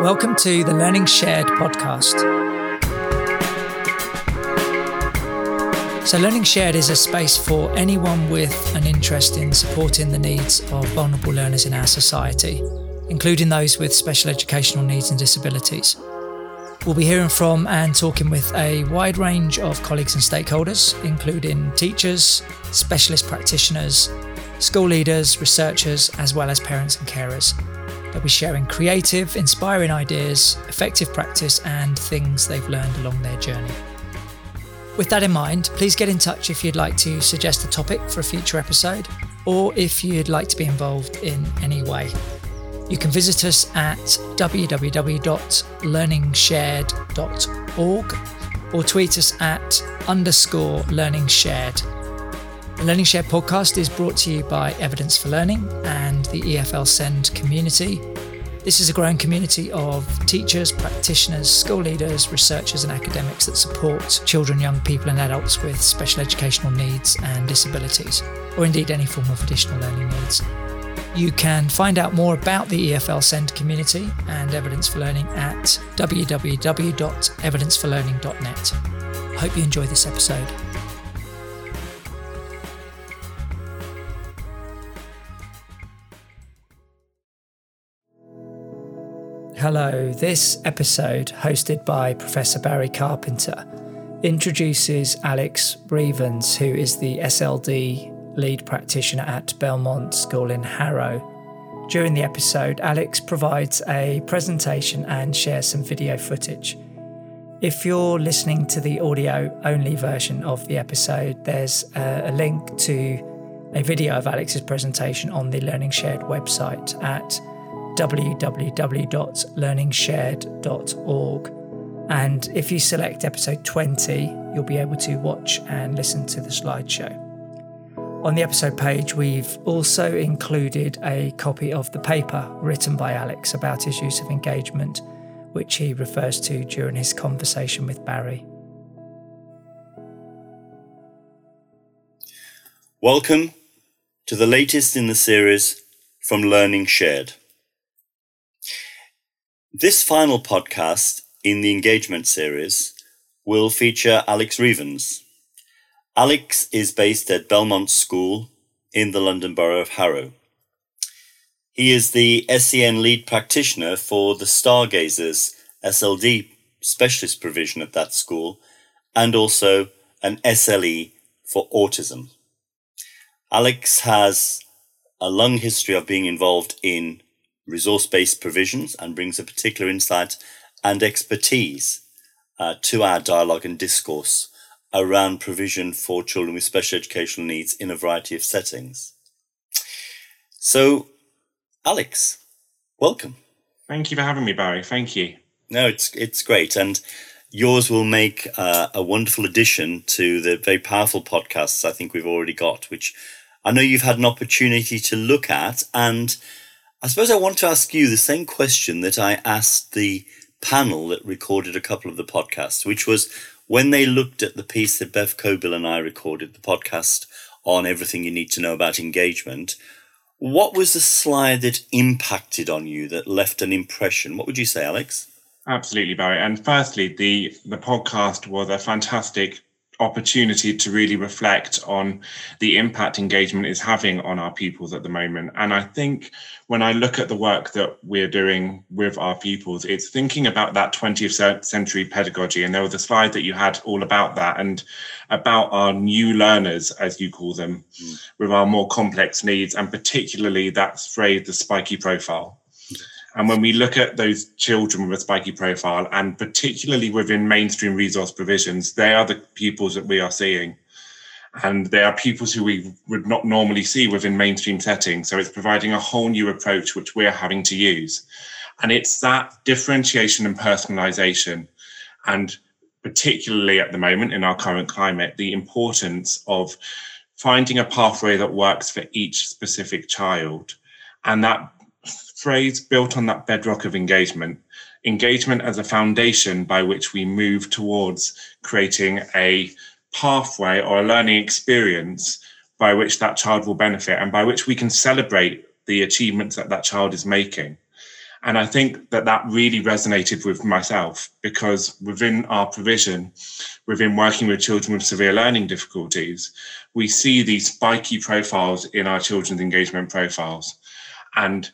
Welcome to the Learning Shared podcast. So, Learning Shared is a space for anyone with an interest in supporting the needs of vulnerable learners in our society, including those with special educational needs and disabilities. We'll be hearing from and talking with a wide range of colleagues and stakeholders, including teachers, specialist practitioners, school leaders, researchers, as well as parents and carers. They'll be sharing creative, inspiring ideas, effective practice, and things they've learned along their journey. With that in mind, please get in touch if you'd like to suggest a topic for a future episode or if you'd like to be involved in any way. You can visit us at www.learningshared.org or tweet us at underscore learning shared. The Learning Shared podcast is brought to you by Evidence for Learning and the EFL SEND community. This is a growing community of teachers, practitioners, school leaders, researchers, and academics that support children, young people, and adults with special educational needs and disabilities, or indeed any form of additional learning needs. You can find out more about the EFL SEND community and Evidence for Learning at www.evidenceforlearning.net. I hope you enjoy this episode. Hello, this episode, hosted by Professor Barry Carpenter, introduces Alex Reevens, who is the SLD lead practitioner at Belmont School in Harrow. During the episode, Alex provides a presentation and shares some video footage. If you're listening to the audio only version of the episode, there's a, link to a video of Alex's presentation on the Learning Shared website at www.learningshared.org. And if you select episode 20, you'll be able to watch and listen to the slideshow. On the episode page, we've also included a copy of the paper written by Alex about his use of engagement, which he refers to during his conversation with Barry. Welcome to the latest in the series from Learning Shared. This final podcast in the engagement series will feature Alex Reevens. Alex is based at Belmont School in the London Borough of Harrow. He is the SEN lead practitioner for the Stargazers SLD specialist provision at that school and also an SLE for autism. Alex has a long history of being involved in resource-based provisions and brings a particular insight and expertise uh, to our dialogue and discourse around provision for children with special educational needs in a variety of settings. So, Alex, welcome. Thank you for having me, Barry. Thank you. No, it's it's great, and yours will make uh, a wonderful addition to the very powerful podcasts I think we've already got, which I know you've had an opportunity to look at. And I suppose I want to ask you the same question that I asked the panel that recorded a couple of the podcasts, which was when they looked at the piece that Bev Cockbill and I recorded, the podcast on everything you need to know about engagement, what was the slide that impacted on you that left an impression? What would you say, Alex? Absolutely, Barry. And firstly, the the podcast was a fantastic opportunity to really reflect on the impact engagement is having on our pupils at the moment. And I think when I look at the work that we're doing with our pupils, it's thinking about that 20th century pedagogy. And there was a slide that you had all about that and about our new learners, as you call them, mm. with our more complex needs, and particularly that phrase, the spiky profile. And when we look at those children with a spiky profile, and particularly within mainstream resource provisions, they are the pupils that we are seeing. And they are pupils who we would not normally see within mainstream settings. So it's providing a whole new approach, which we're having to use. And it's that differentiation and personalization. And particularly at the moment in our current climate, the importance of finding a pathway that works for each specific child. And that phrase built on that bedrock of engagement, engagement as a foundation by which we move towards creating a pathway or a learning experience by which that child will benefit and by which we can celebrate the achievements that that child is making. And I think that that really resonated with myself because within our provision, within working with children with severe learning difficulties, we see these spiky profiles in our children's engagement profiles. And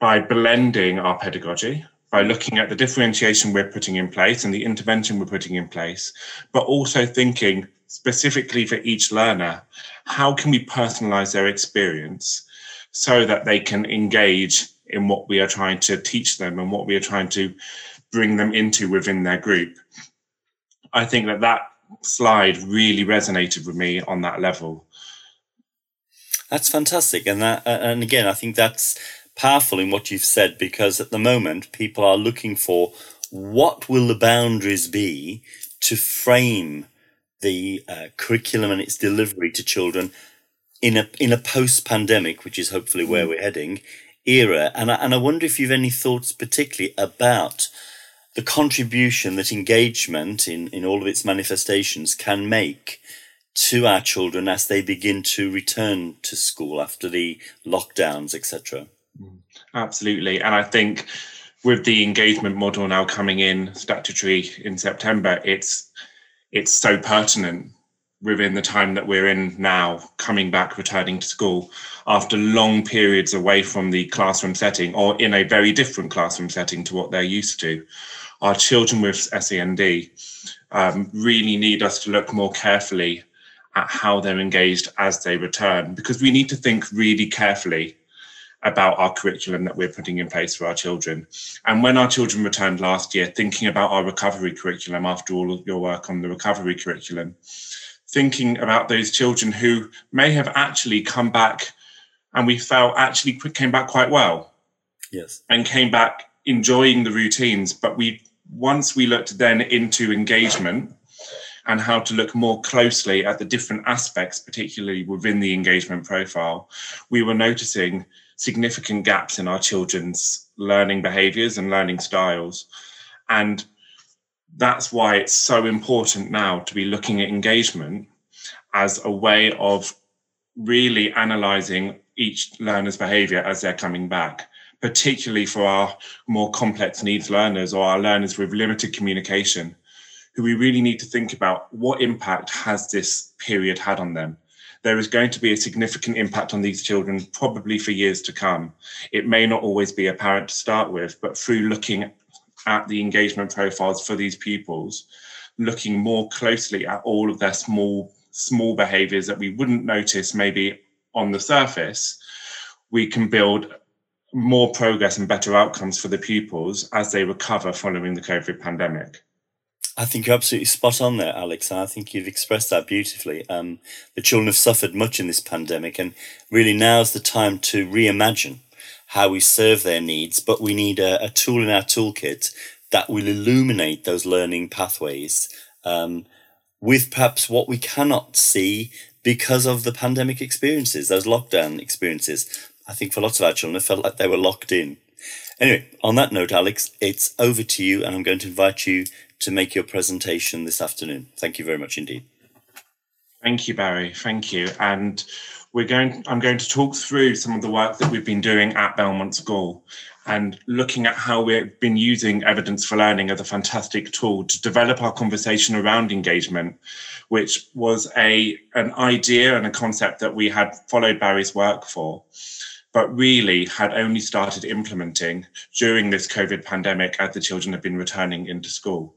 by blending our pedagogy, by looking at the differentiation we're putting in place and the intervention we're putting in place, but also thinking specifically for each learner, how can we personalize their experience so that they can engage in what we are trying to teach them and what we are trying to bring them into within their group. I think that that slide really resonated with me on that level. That's fantastic, and that, and again, I think that's powerful in what you've said because at the moment people are looking for what will the boundaries be to frame the uh, curriculum and its delivery to children in a in a post pandemic, which is hopefully where mm. we're heading, era. And I, and I wonder if you've any thoughts particularly about the contribution that engagement in, in all of its manifestations can make to our children as they begin to return to school after the lockdowns, etc. Absolutely. And I think with the engagement model now coming in statutory in September, it's it's so pertinent within the time that we're in now, coming back, returning to school after long periods away from the classroom setting or in a very different classroom setting to what they're used to. Our children with SEND um, really need us to look more carefully at how they're engaged as they return because we need to think really carefully about our curriculum that we're putting in place for our children. And when our children returned last year, thinking about our recovery curriculum after all of your work on the recovery curriculum, thinking about those children who may have actually come back and we felt actually came back quite well. Yes. And came back enjoying the routines. But we once we looked then into engagement and how to look more closely at the different aspects, particularly within the engagement profile, we were noticing significant gaps in our children's learning behaviors and learning styles. And that's why it's so important now to be looking at engagement as a way of really analyzing each learner's behavior as they're coming back, particularly for our more complex needs learners or our learners with limited communication, who we really need to think about what impact has this period had on them. There is going to be a significant impact on these children, probably for years to come. It may not always be apparent to start with, but through looking at the engagement profiles for these pupils, looking more closely at all of their small small behaviors that we wouldn't notice maybe on the surface, we can build more progress and better outcomes for the pupils as they recover following the COVID pandemic. I think you're absolutely spot on there, Alex. And I think you've expressed that beautifully. Um, the children have suffered much in this pandemic, and really now's the time to reimagine how we serve their needs, but we need a, a tool in our toolkit that will illuminate those learning pathways um, with perhaps what we cannot see because of the pandemic experiences, those lockdown experiences. I think for lots of our children, it felt like they were locked in. Anyway, on that note, Alex, it's over to you, and I'm going to invite you to make your presentation this afternoon. Thank you very much indeed. Thank you, Barry. Thank you. And we're going i'm going to talk through some of the work that we've been doing at belmont school and looking at how we've been using evidence for learning as a fantastic tool to develop our conversation around engagement which was a an idea and a concept that we had followed barry's work for but really had only started implementing during this covid pandemic as the children have been returning into school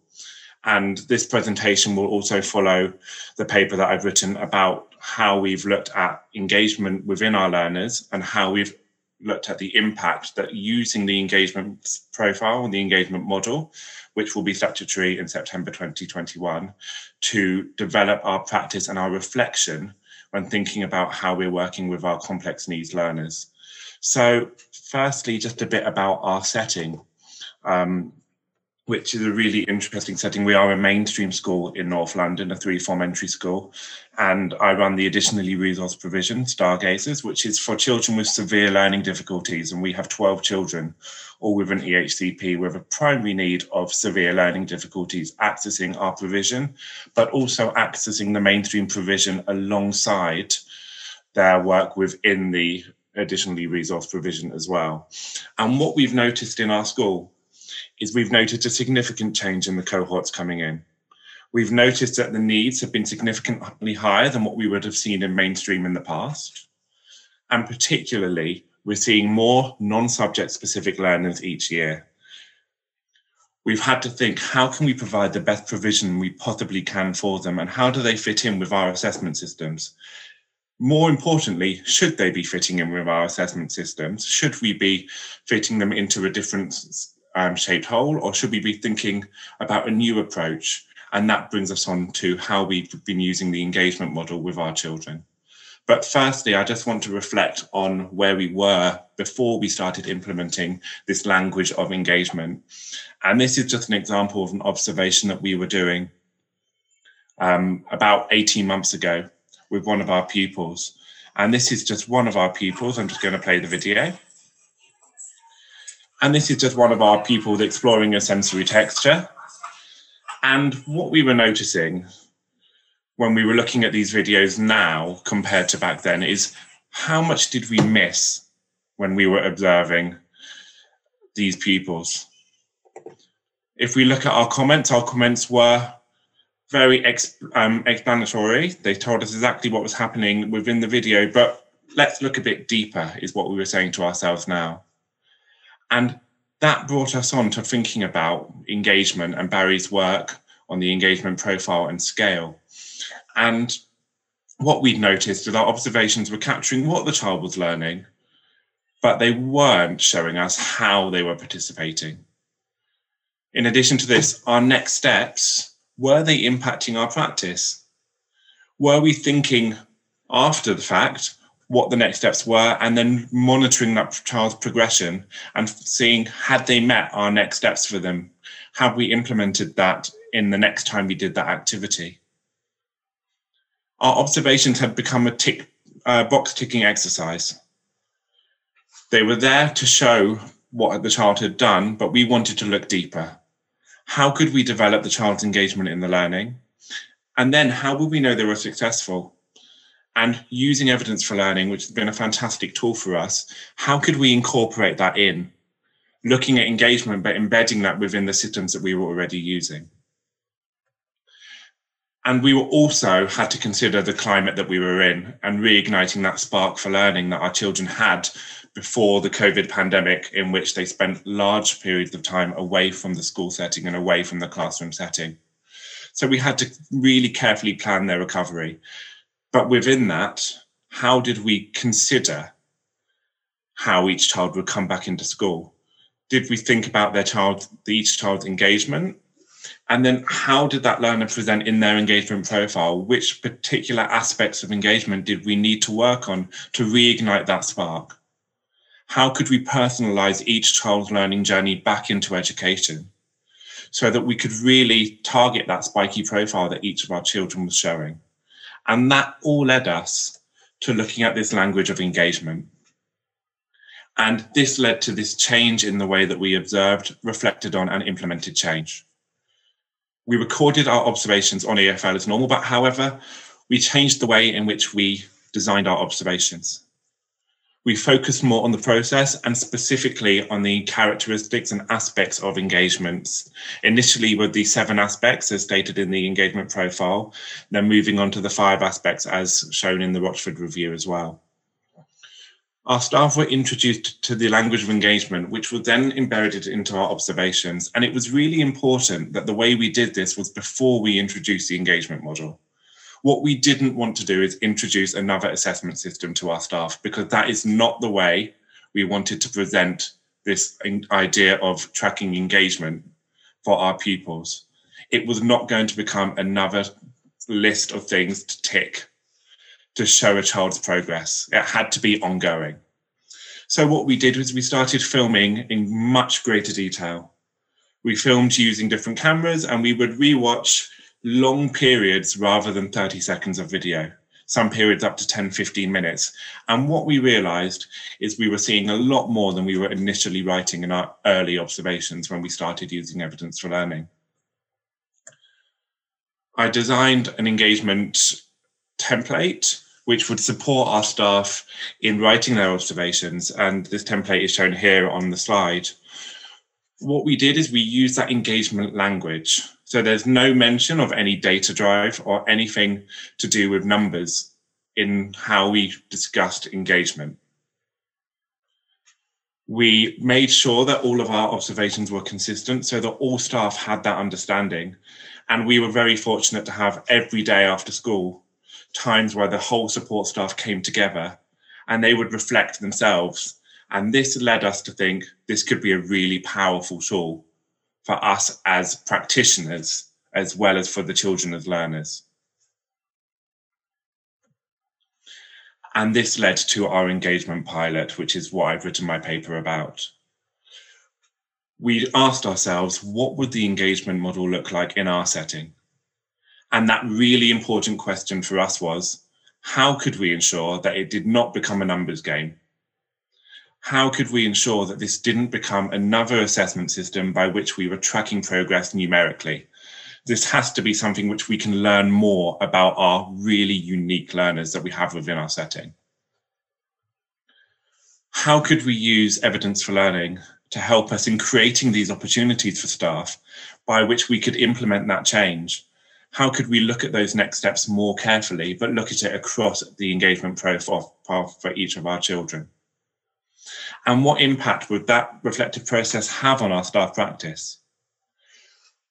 and this presentation will also follow the paper that I've written about how we've looked at engagement within our learners and how we've looked at the impact that using the engagement profile and the engagement model, which will be statutory in September 2021, to develop our practice and our reflection when thinking about how we're working with our complex needs learners. So, firstly, just a bit about our setting. Um, which is a really interesting setting. We are a mainstream school in North London, a three form entry school, and I run the additionally resource provision, Stargazers, which is for children with severe learning difficulties. And we have 12 children, all with an EHCP, with a primary need of severe learning difficulties, accessing our provision, but also accessing the mainstream provision alongside their work within the additionally resource provision as well. And what we've noticed in our school is we've noted a significant change in the cohorts coming in. We've noticed that the needs have been significantly higher than what we would have seen in mainstream in the past. And particularly, we're seeing more non-subject specific learners each year. We've had to think, how can we provide the best provision we possibly can for them and how do they fit in with our assessment systems? More importantly, should they be fitting in with our assessment systems? Should we be fitting them into a different um, shaped hole or should we be thinking about a new approach? And that brings us on to how we've been using the engagement model with our children. But firstly, I just want to reflect on where we were before we started implementing this language of engagement. And this is just an example of an observation that we were doing um, about 18 months ago with one of our pupils. And this is just one of our pupils. I'm just going to play the video. And this is just one of our pupils exploring a sensory texture. And what we were noticing when we were looking at these videos now compared to back then is how much did we miss when we were observing these pupils? If we look at our comments, our comments were very um, explanatory. They told us exactly what was happening within the video, but let's look a bit deeper, is what we were saying to ourselves now. And that brought us on to thinking about engagement and Barry's work on the engagement profile and scale. And what we'd noticed is our observations were capturing what the child was learning, but they weren't showing us how they were participating. In addition to this, our next steps were they impacting our practice? Were we thinking after the fact what the next steps were and then monitoring that child's progression and seeing had they met our next steps for them? Have we implemented that in the next time we did that activity? our observations had become a tick, uh, box ticking exercise. They were there to show what the child had done, but we wanted to look deeper. How could we develop the child's engagement in the learning? And then how would we know they were successful? And using evidence for learning, which has been a fantastic tool for us, how could we incorporate that in? Looking at engagement, but embedding that within the systems that we were already using. And we also had to consider the climate that we were in and reigniting that spark for learning that our children had before the COVID pandemic, in which they spent large periods of time away from the school setting and away from the classroom setting. So we had to really carefully plan their recovery. But within that, how did we consider how each child would come back into school? Did we think about their child, each child's engagement and then how did that learner present in their engagement profile? Which particular aspects of engagement did we need to work on to reignite that spark? How could we personalize each child's learning journey back into education so that we could really target that spiky profile that each of our children was showing? And that all led us to looking at this language of engagement. And this led to this change in the way that we observed, reflected on, and implemented change. We recorded our observations on EFL as normal, but however, we changed the way in which we designed our observations. We focus more on the process and specifically on the characteristics and aspects of engagements. Initially with the seven aspects as stated in the engagement profile, then moving on to the five aspects as shown in the Rochford review as well. Our staff were introduced to the language of engagement, which was then embedded into our observations. And it was really important that the way we did this was before we introduced the engagement model. What we didn't want to do is introduce another assessment system to our staff because that is not the way we wanted to present this idea of tracking engagement for our pupils. It was not going to become another list of things to tick to show a child's progress. It had to be ongoing. So what we did was we started filming in much greater detail. We filmed using different cameras and we would rewatch long periods rather than 30 seconds of video, some periods up to 10, 15 minutes. And what we realized is we were seeing a lot more than we were initially writing in our early observations when we started using evidence for learning. I designed an engagement template which would support our staff in writing their observations. And this template is shown here on the slide. What we did is we used that engagement language. So there's no mention of any data drive or anything to do with numbers in how we discussed engagement. We made sure that all of our observations were consistent so that all staff had that understanding. And we were very fortunate to have every day after school times where the whole support staff came together and they would reflect themselves. And this led us to think this could be a really powerful tool for us as practitioners, as well as for the children as learners. And this led to our engagement pilot, which is what I've written my paper about. We asked ourselves, what would the engagement model look like in our setting? And that really important question for us was how could we ensure that it did not become a numbers game? How could we ensure that this didn't become another assessment system by which we were tracking progress numerically? This has to be something which we can learn more about our really unique learners that we have within our setting. How could we use evidence for learning to help us in creating these opportunities for staff by which we could implement that change how could we look at those next steps more carefully, but look at it across the engagement profile for each of our children? And what impact would that reflective process have on our staff practice?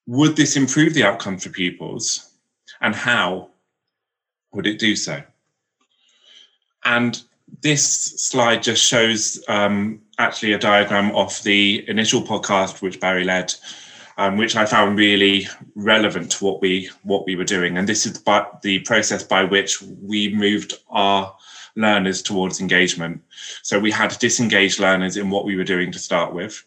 Would this improve the outcome for pupils? And how would it do so? And this slide just shows um, actually a diagram of the initial podcast which Barry led um, which I found really relevant to what we what we were doing. And this is but the process by which we moved our learners towards engagement. So we had disengaged learners in what we were doing to start with.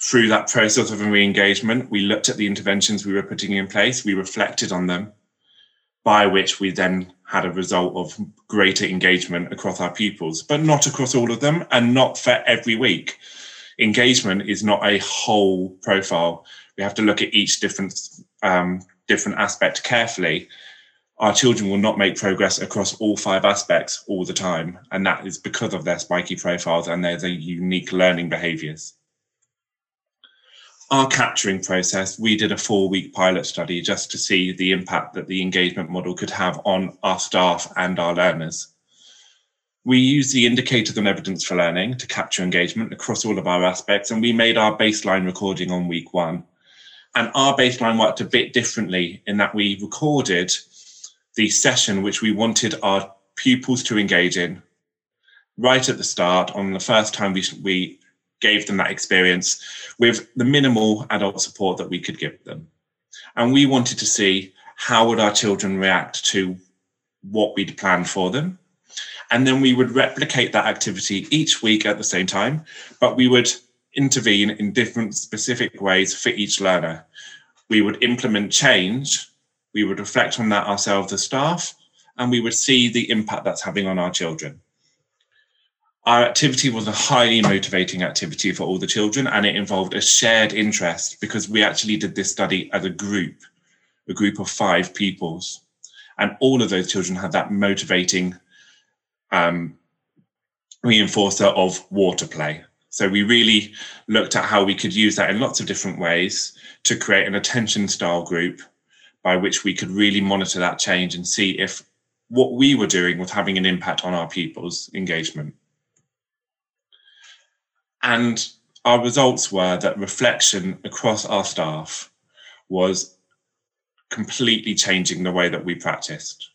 Through that process of re-engagement, we looked at the interventions we were putting in place, we reflected on them, by which we then had a result of greater engagement across our pupils, but not across all of them and not for every week engagement is not a whole profile. We have to look at each different um, different aspect carefully. Our children will not make progress across all five aspects all the time, and that is because of their spiky profiles and their, their unique learning behaviours. Our capturing process, we did a four week pilot study just to see the impact that the engagement model could have on our staff and our learners. We use the indicators and evidence for learning to capture engagement across all of our aspects, and we made our baseline recording on week one. And our baseline worked a bit differently in that we recorded the session which we wanted our pupils to engage in right at the start on the first time we, we gave them that experience with the minimal adult support that we could give them. And we wanted to see how would our children react to what we'd planned for them and then we would replicate that activity each week at the same time, but we would intervene in different specific ways for each learner. We would implement change, we would reflect on that ourselves as staff, and we would see the impact that's having on our children. Our activity was a highly motivating activity for all the children, and it involved a shared interest because we actually did this study as a group, a group of five pupils. And all of those children had that motivating um, reinforcer of water play. So we really looked at how we could use that in lots of different ways to create an attention style group by which we could really monitor that change and see if what we were doing was having an impact on our pupils' engagement. And our results were that reflection across our staff was completely changing the way that we practiced.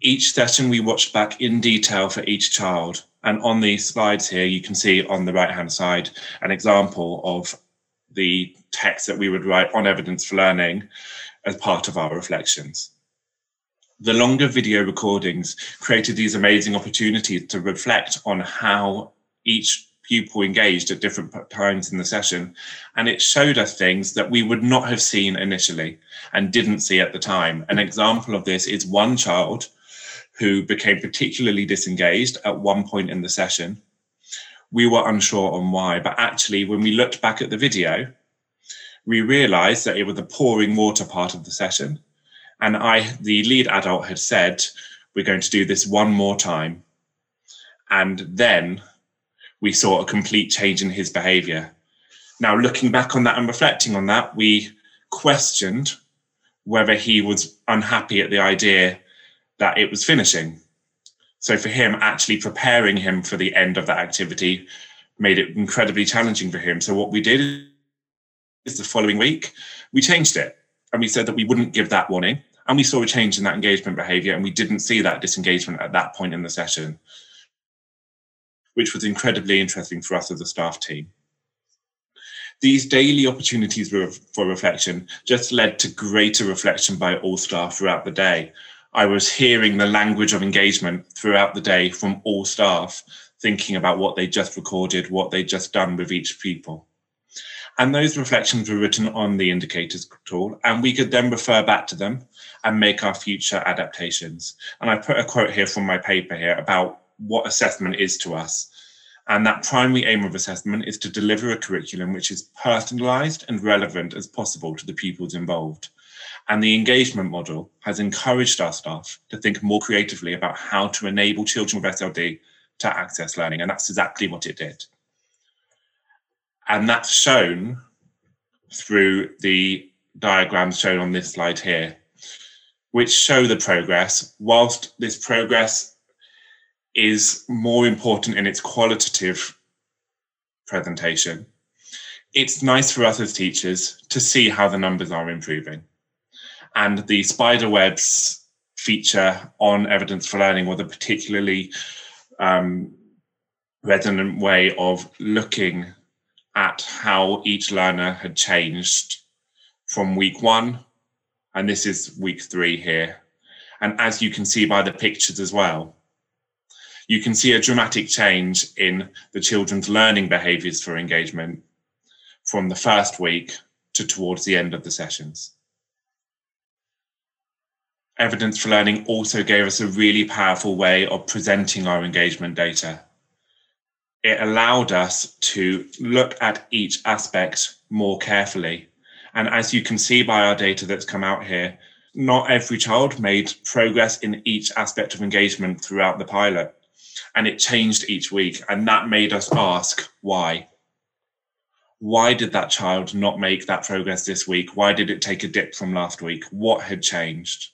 Each session we watched back in detail for each child. And on these slides here, you can see on the right hand side an example of the text that we would write on evidence for learning as part of our reflections. The longer video recordings created these amazing opportunities to reflect on how each pupil engaged at different times in the session. And it showed us things that we would not have seen initially and didn't see at the time. An example of this is one child who became particularly disengaged at one point in the session. We were unsure on why, but actually, when we looked back at the video, we realized that it was the pouring water part of the session. And I, the lead adult, had said, we're going to do this one more time. And then we saw a complete change in his behavior. Now, looking back on that and reflecting on that, we questioned whether he was unhappy at the idea that it was finishing. So, for him, actually preparing him for the end of that activity made it incredibly challenging for him. So, what we did the following week, we changed it and we said that we wouldn't give that warning. And we saw a change in that engagement behavior, and we didn't see that disengagement at that point in the session, which was incredibly interesting for us as a staff team. These daily opportunities for reflection just led to greater reflection by all staff throughout the day. I was hearing the language of engagement throughout the day from all staff, thinking about what they just recorded, what they just done with each people. And those reflections were written on the indicators tool, and we could then refer back to them and make our future adaptations. And I put a quote here from my paper here about what assessment is to us. And that primary aim of assessment is to deliver a curriculum which is personalized and relevant as possible to the pupils involved. And the engagement model has encouraged our staff to think more creatively about how to enable children with SLD to access learning. And that's exactly what it did. And that's shown through the diagrams shown on this slide here, which show the progress. Whilst this progress is more important in its qualitative presentation, it's nice for us as teachers to see how the numbers are improving. And the spider webs feature on evidence for learning was a particularly um, resonant way of looking at how each learner had changed from week one, and this is week three here. And as you can see by the pictures as well, you can see a dramatic change in the children's learning behaviours for engagement from the first week to towards the end of the sessions. Evidence for Learning also gave us a really powerful way of presenting our engagement data it allowed us to look at each aspect more carefully. And as you can see by our data that's come out here, not every child made progress in each aspect of engagement throughout the pilot. And it changed each week. And that made us ask why. Why did that child not make that progress this week? Why did it take a dip from last week? What had changed?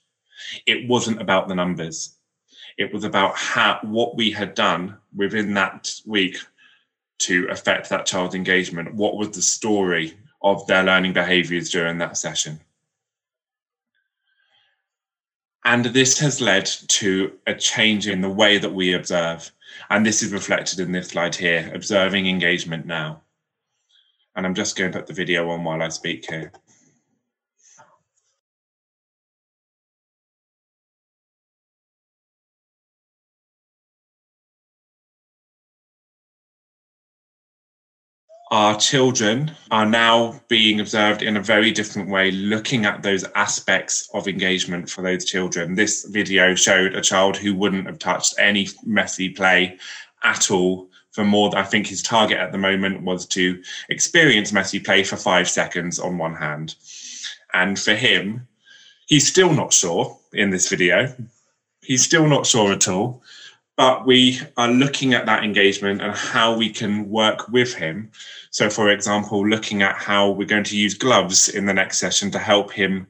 It wasn't about the numbers. It was about how what we had done within that week to affect that child's engagement. What was the story of their learning behaviors during that session? And this has led to a change in the way that we observe. And this is reflected in this slide here, observing engagement now. And I'm just going to put the video on while I speak here. Our children are now being observed in a very different way, looking at those aspects of engagement for those children. This video showed a child who wouldn't have touched any messy play at all for more I think his target at the moment was to experience messy play for five seconds on one hand. And for him, he's still not sure in this video. He's still not sure at all but we are looking at that engagement and how we can work with him. So, for example, looking at how we're going to use gloves in the next session to help him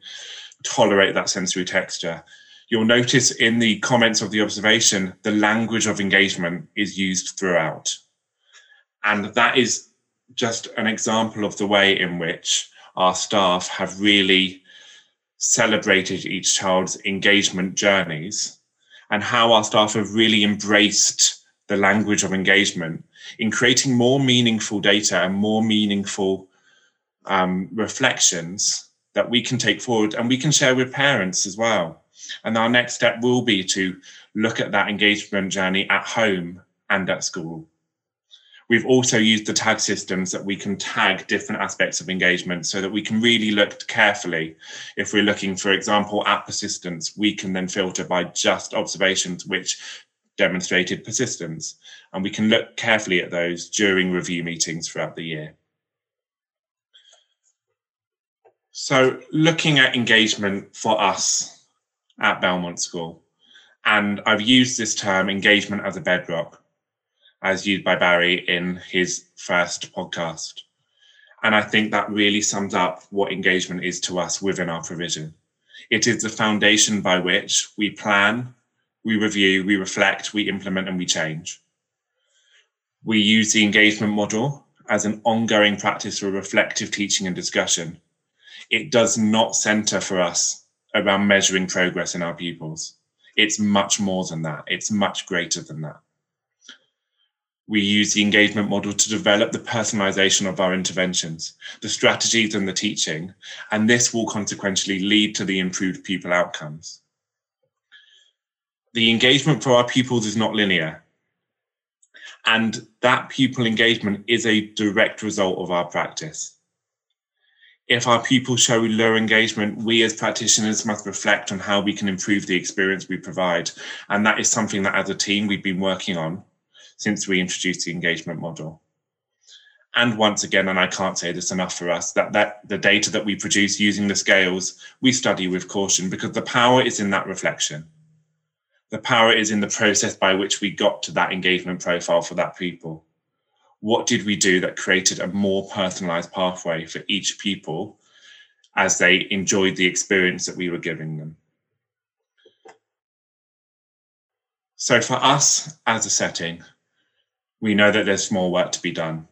tolerate that sensory texture. You'll notice in the comments of the observation, the language of engagement is used throughout. And that is just an example of the way in which our staff have really celebrated each child's engagement journeys and how our staff have really embraced the language of engagement in creating more meaningful data and more meaningful um, reflections that we can take forward and we can share with parents as well. And our next step will be to look at that engagement journey at home and at school. We've also used the tag systems that we can tag different aspects of engagement so that we can really look carefully. If we're looking, for example, at persistence, we can then filter by just observations which demonstrated persistence. And we can look carefully at those during review meetings throughout the year. So, looking at engagement for us at Belmont School, And I've used this term engagement as a bedrock, as used by Barry in his first podcast. And I think that really sums up what engagement is to us within our provision. It is the foundation by which we plan, we review, we reflect, we implement, and we change. We use the engagement model as an ongoing practice for reflective teaching and discussion. It does not center for us around measuring progress in our pupils. It's much more than that. It's much greater than that. We use the engagement model to develop the personalization of our interventions, the strategies and the teaching, and this will consequentially lead to the improved pupil outcomes. The engagement for our pupils is not linear. And that pupil engagement is a direct result of our practice. If our pupils show low engagement, we as practitioners must reflect on how we can improve the experience we provide. And that is something that as a team we've been working on since we introduced the engagement model. And once again, and I can't say this enough for us, that, that the data that we produce using the scales, we study with caution because the power is in that reflection the power is in the process by which we got to that engagement profile for that people. What did we do that created a more personalized pathway for each people as they enjoyed the experience that we were giving them? So, for us as a setting, we know that there's more work to be done.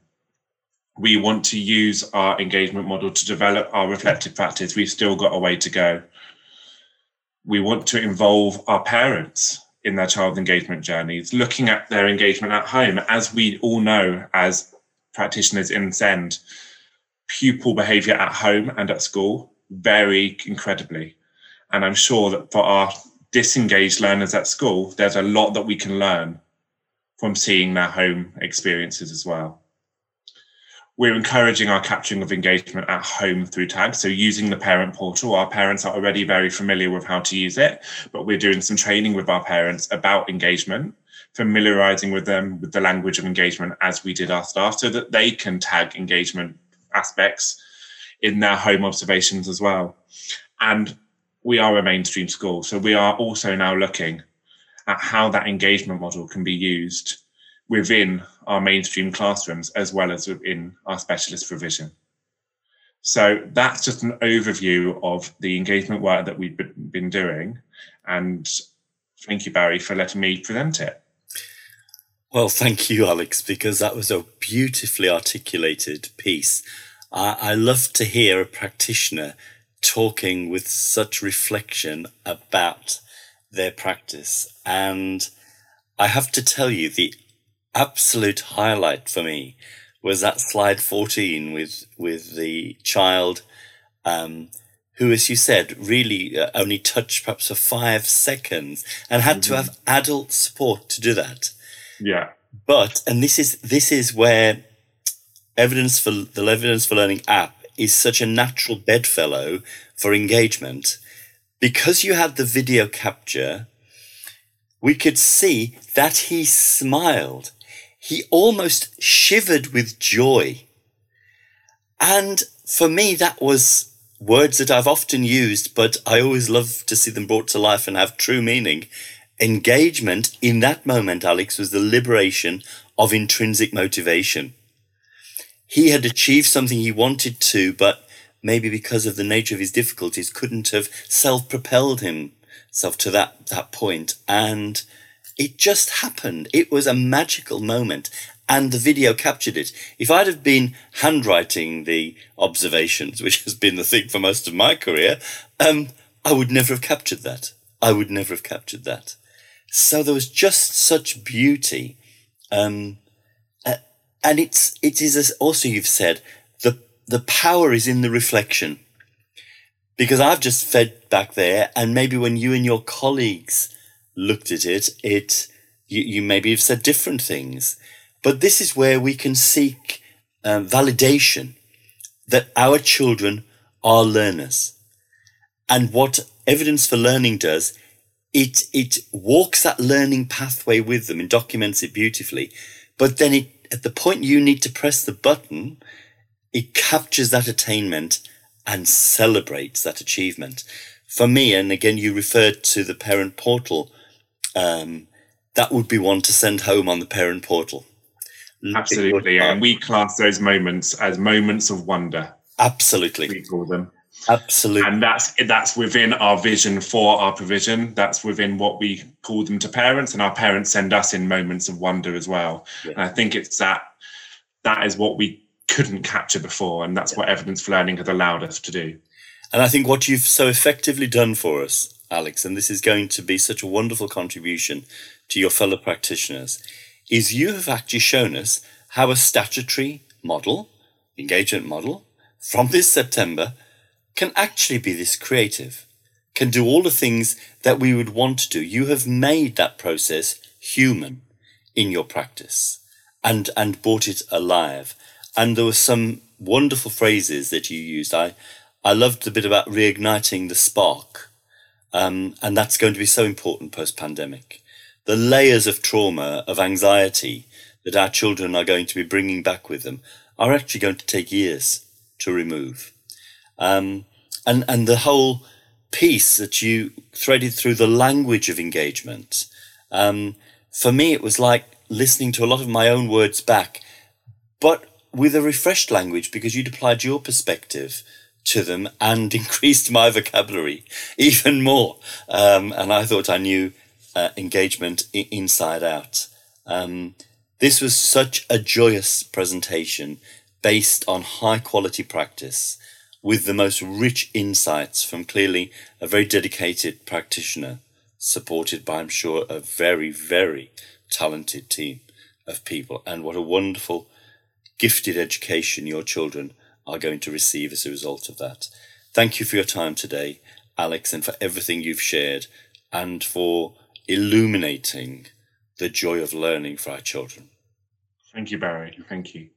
We want to use our engagement model to develop our reflective practice. We've still got a way to go we want to involve our parents in their child engagement journeys, looking at their engagement at home. As we all know, as practitioners in SEND, pupil behaviour at home and at school vary incredibly. And I'm sure that for our disengaged learners at school, there's a lot that we can learn from seeing their home experiences as well. We're encouraging our capturing of engagement at home through tags. So using the parent portal, our parents are already very familiar with how to use it, but we're doing some training with our parents about engagement, familiarizing with them with the language of engagement as we did our staff so that they can tag engagement aspects in their home observations as well. And we are a mainstream school. So we are also now looking at how that engagement model can be used within our mainstream classrooms as well as within our specialist provision. So that's just an overview of the engagement work that we've been doing. And thank you, Barry, for letting me present it. Well, thank you, Alex, because that was a beautifully articulated piece. I, I love to hear a practitioner talking with such reflection about their practice. And I have to tell you, the absolute highlight for me was that slide 14 with with the child um, who, as you said, really uh, only touched perhaps for five seconds and had mm-hmm. to have adult support to do that. Yeah. But and this is this is where evidence for the evidence for learning app is such a natural bedfellow for engagement because you had the video capture. We could see that he smiled he almost shivered with joy. And for me, that was words that I've often used, but I always love to see them brought to life and have true meaning. Engagement in that moment, Alex, was the liberation of intrinsic motivation. He had achieved something he wanted to, but maybe because of the nature of his difficulties, couldn't have self propelled himself to that, that point. And it just happened. It was a magical moment and the video captured it. If I'd have been handwriting the observations, which has been the thing for most of my career, um, I would never have captured that. I would never have captured that. So there was just such beauty. Um, uh, and it's, it is also you've said, the, the power is in the reflection. Because I've just fed back there and maybe when you and your colleagues looked at it, it you, you maybe have said different things. But this is where we can seek um, validation that our children are learners. And what evidence for learning does, it, it walks that learning pathway with them and documents it beautifully. But then it, at the point you need to press the button, it captures that attainment and celebrates that achievement. For me, and again, you referred to the parent portal um, that would be one to send home on the parent portal. Absolutely, and we class those moments as moments of wonder. Absolutely, we call them. Absolutely, and that's that's within our vision for our provision. That's within what we call them to parents, and our parents send us in moments of wonder as well. Yeah. And I think it's that that is what we couldn't capture before, and that's yeah. what evidence for learning has allowed us to do. And I think what you've so effectively done for us, Alex, and this is going to be such a wonderful contribution to your fellow practitioners, is you have actually shown us how a statutory model, engagement model, from this September can actually be this creative, can do all the things that we would want to do. You have made that process human in your practice and, and brought it alive. And there were some wonderful phrases that you used. I, I loved the bit about reigniting the spark. Um, and that's going to be so important post pandemic. The layers of trauma, of anxiety that our children are going to be bringing back with them are actually going to take years to remove. Um, and, and the whole piece that you threaded through the language of engagement, um, for me, it was like listening to a lot of my own words back, but with a refreshed language because you'd applied your perspective to them and increased my vocabulary even more. Um, and I thought I knew uh, engagement I- inside out. Um, this was such a joyous presentation based on high quality practice with the most rich insights from clearly a very dedicated practitioner, supported by, I'm sure, a very, very talented team of people. And what a wonderful, gifted education your children are going to receive as a result of that. Thank you for your time today, Alex, and for everything you've shared and for illuminating the joy of learning for our children. Thank you, Barry. Thank you.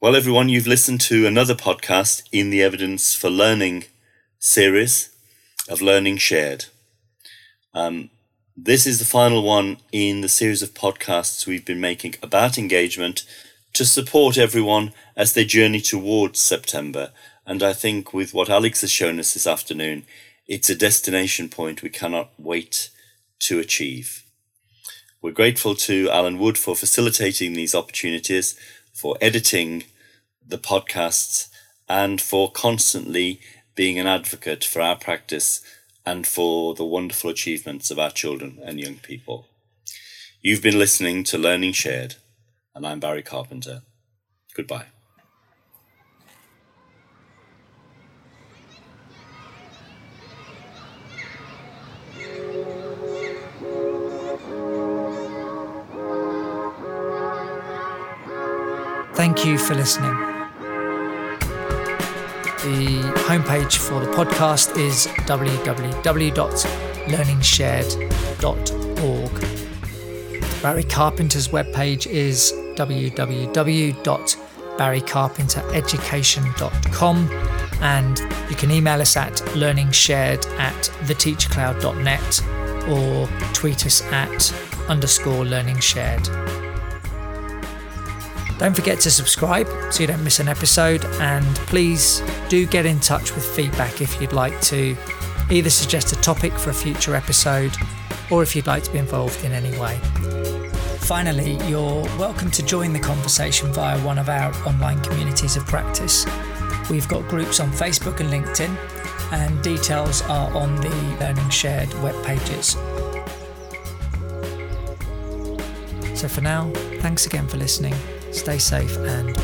Well, everyone, you've listened to another podcast in the Evidence for Learning series of Learning Shared. Um, this is the final one in the series of podcasts we've been making about engagement to support everyone as they journey towards September. And I think with what Alex has shown us this afternoon, it's a destination point we cannot wait to achieve. We're grateful to Alan Wood for facilitating these opportunities, for editing the podcasts, and for constantly being an advocate for our practice and for the wonderful achievements of our children and young people. You've been listening to Learning Shared and I'm Barry Carpenter. Goodbye. Thank you for listening. The homepage for the podcast is www.learningshared.org. Barry Carpenter's webpage is www.barrycarpentereducation.com and you can email us at learningshared at theteachercloud.net or tweet us at underscore learningshared. Don't forget to subscribe so you don't miss an episode and please do get in touch with feedback if you'd like to either suggest a topic for a future episode or if you'd like to be involved in any way. Finally, you're welcome to join the conversation via one of our online communities of practice. We've got groups on Facebook and LinkedIn, and details are on the Learning Shared web pages. So for now, thanks again for listening. Stay safe and.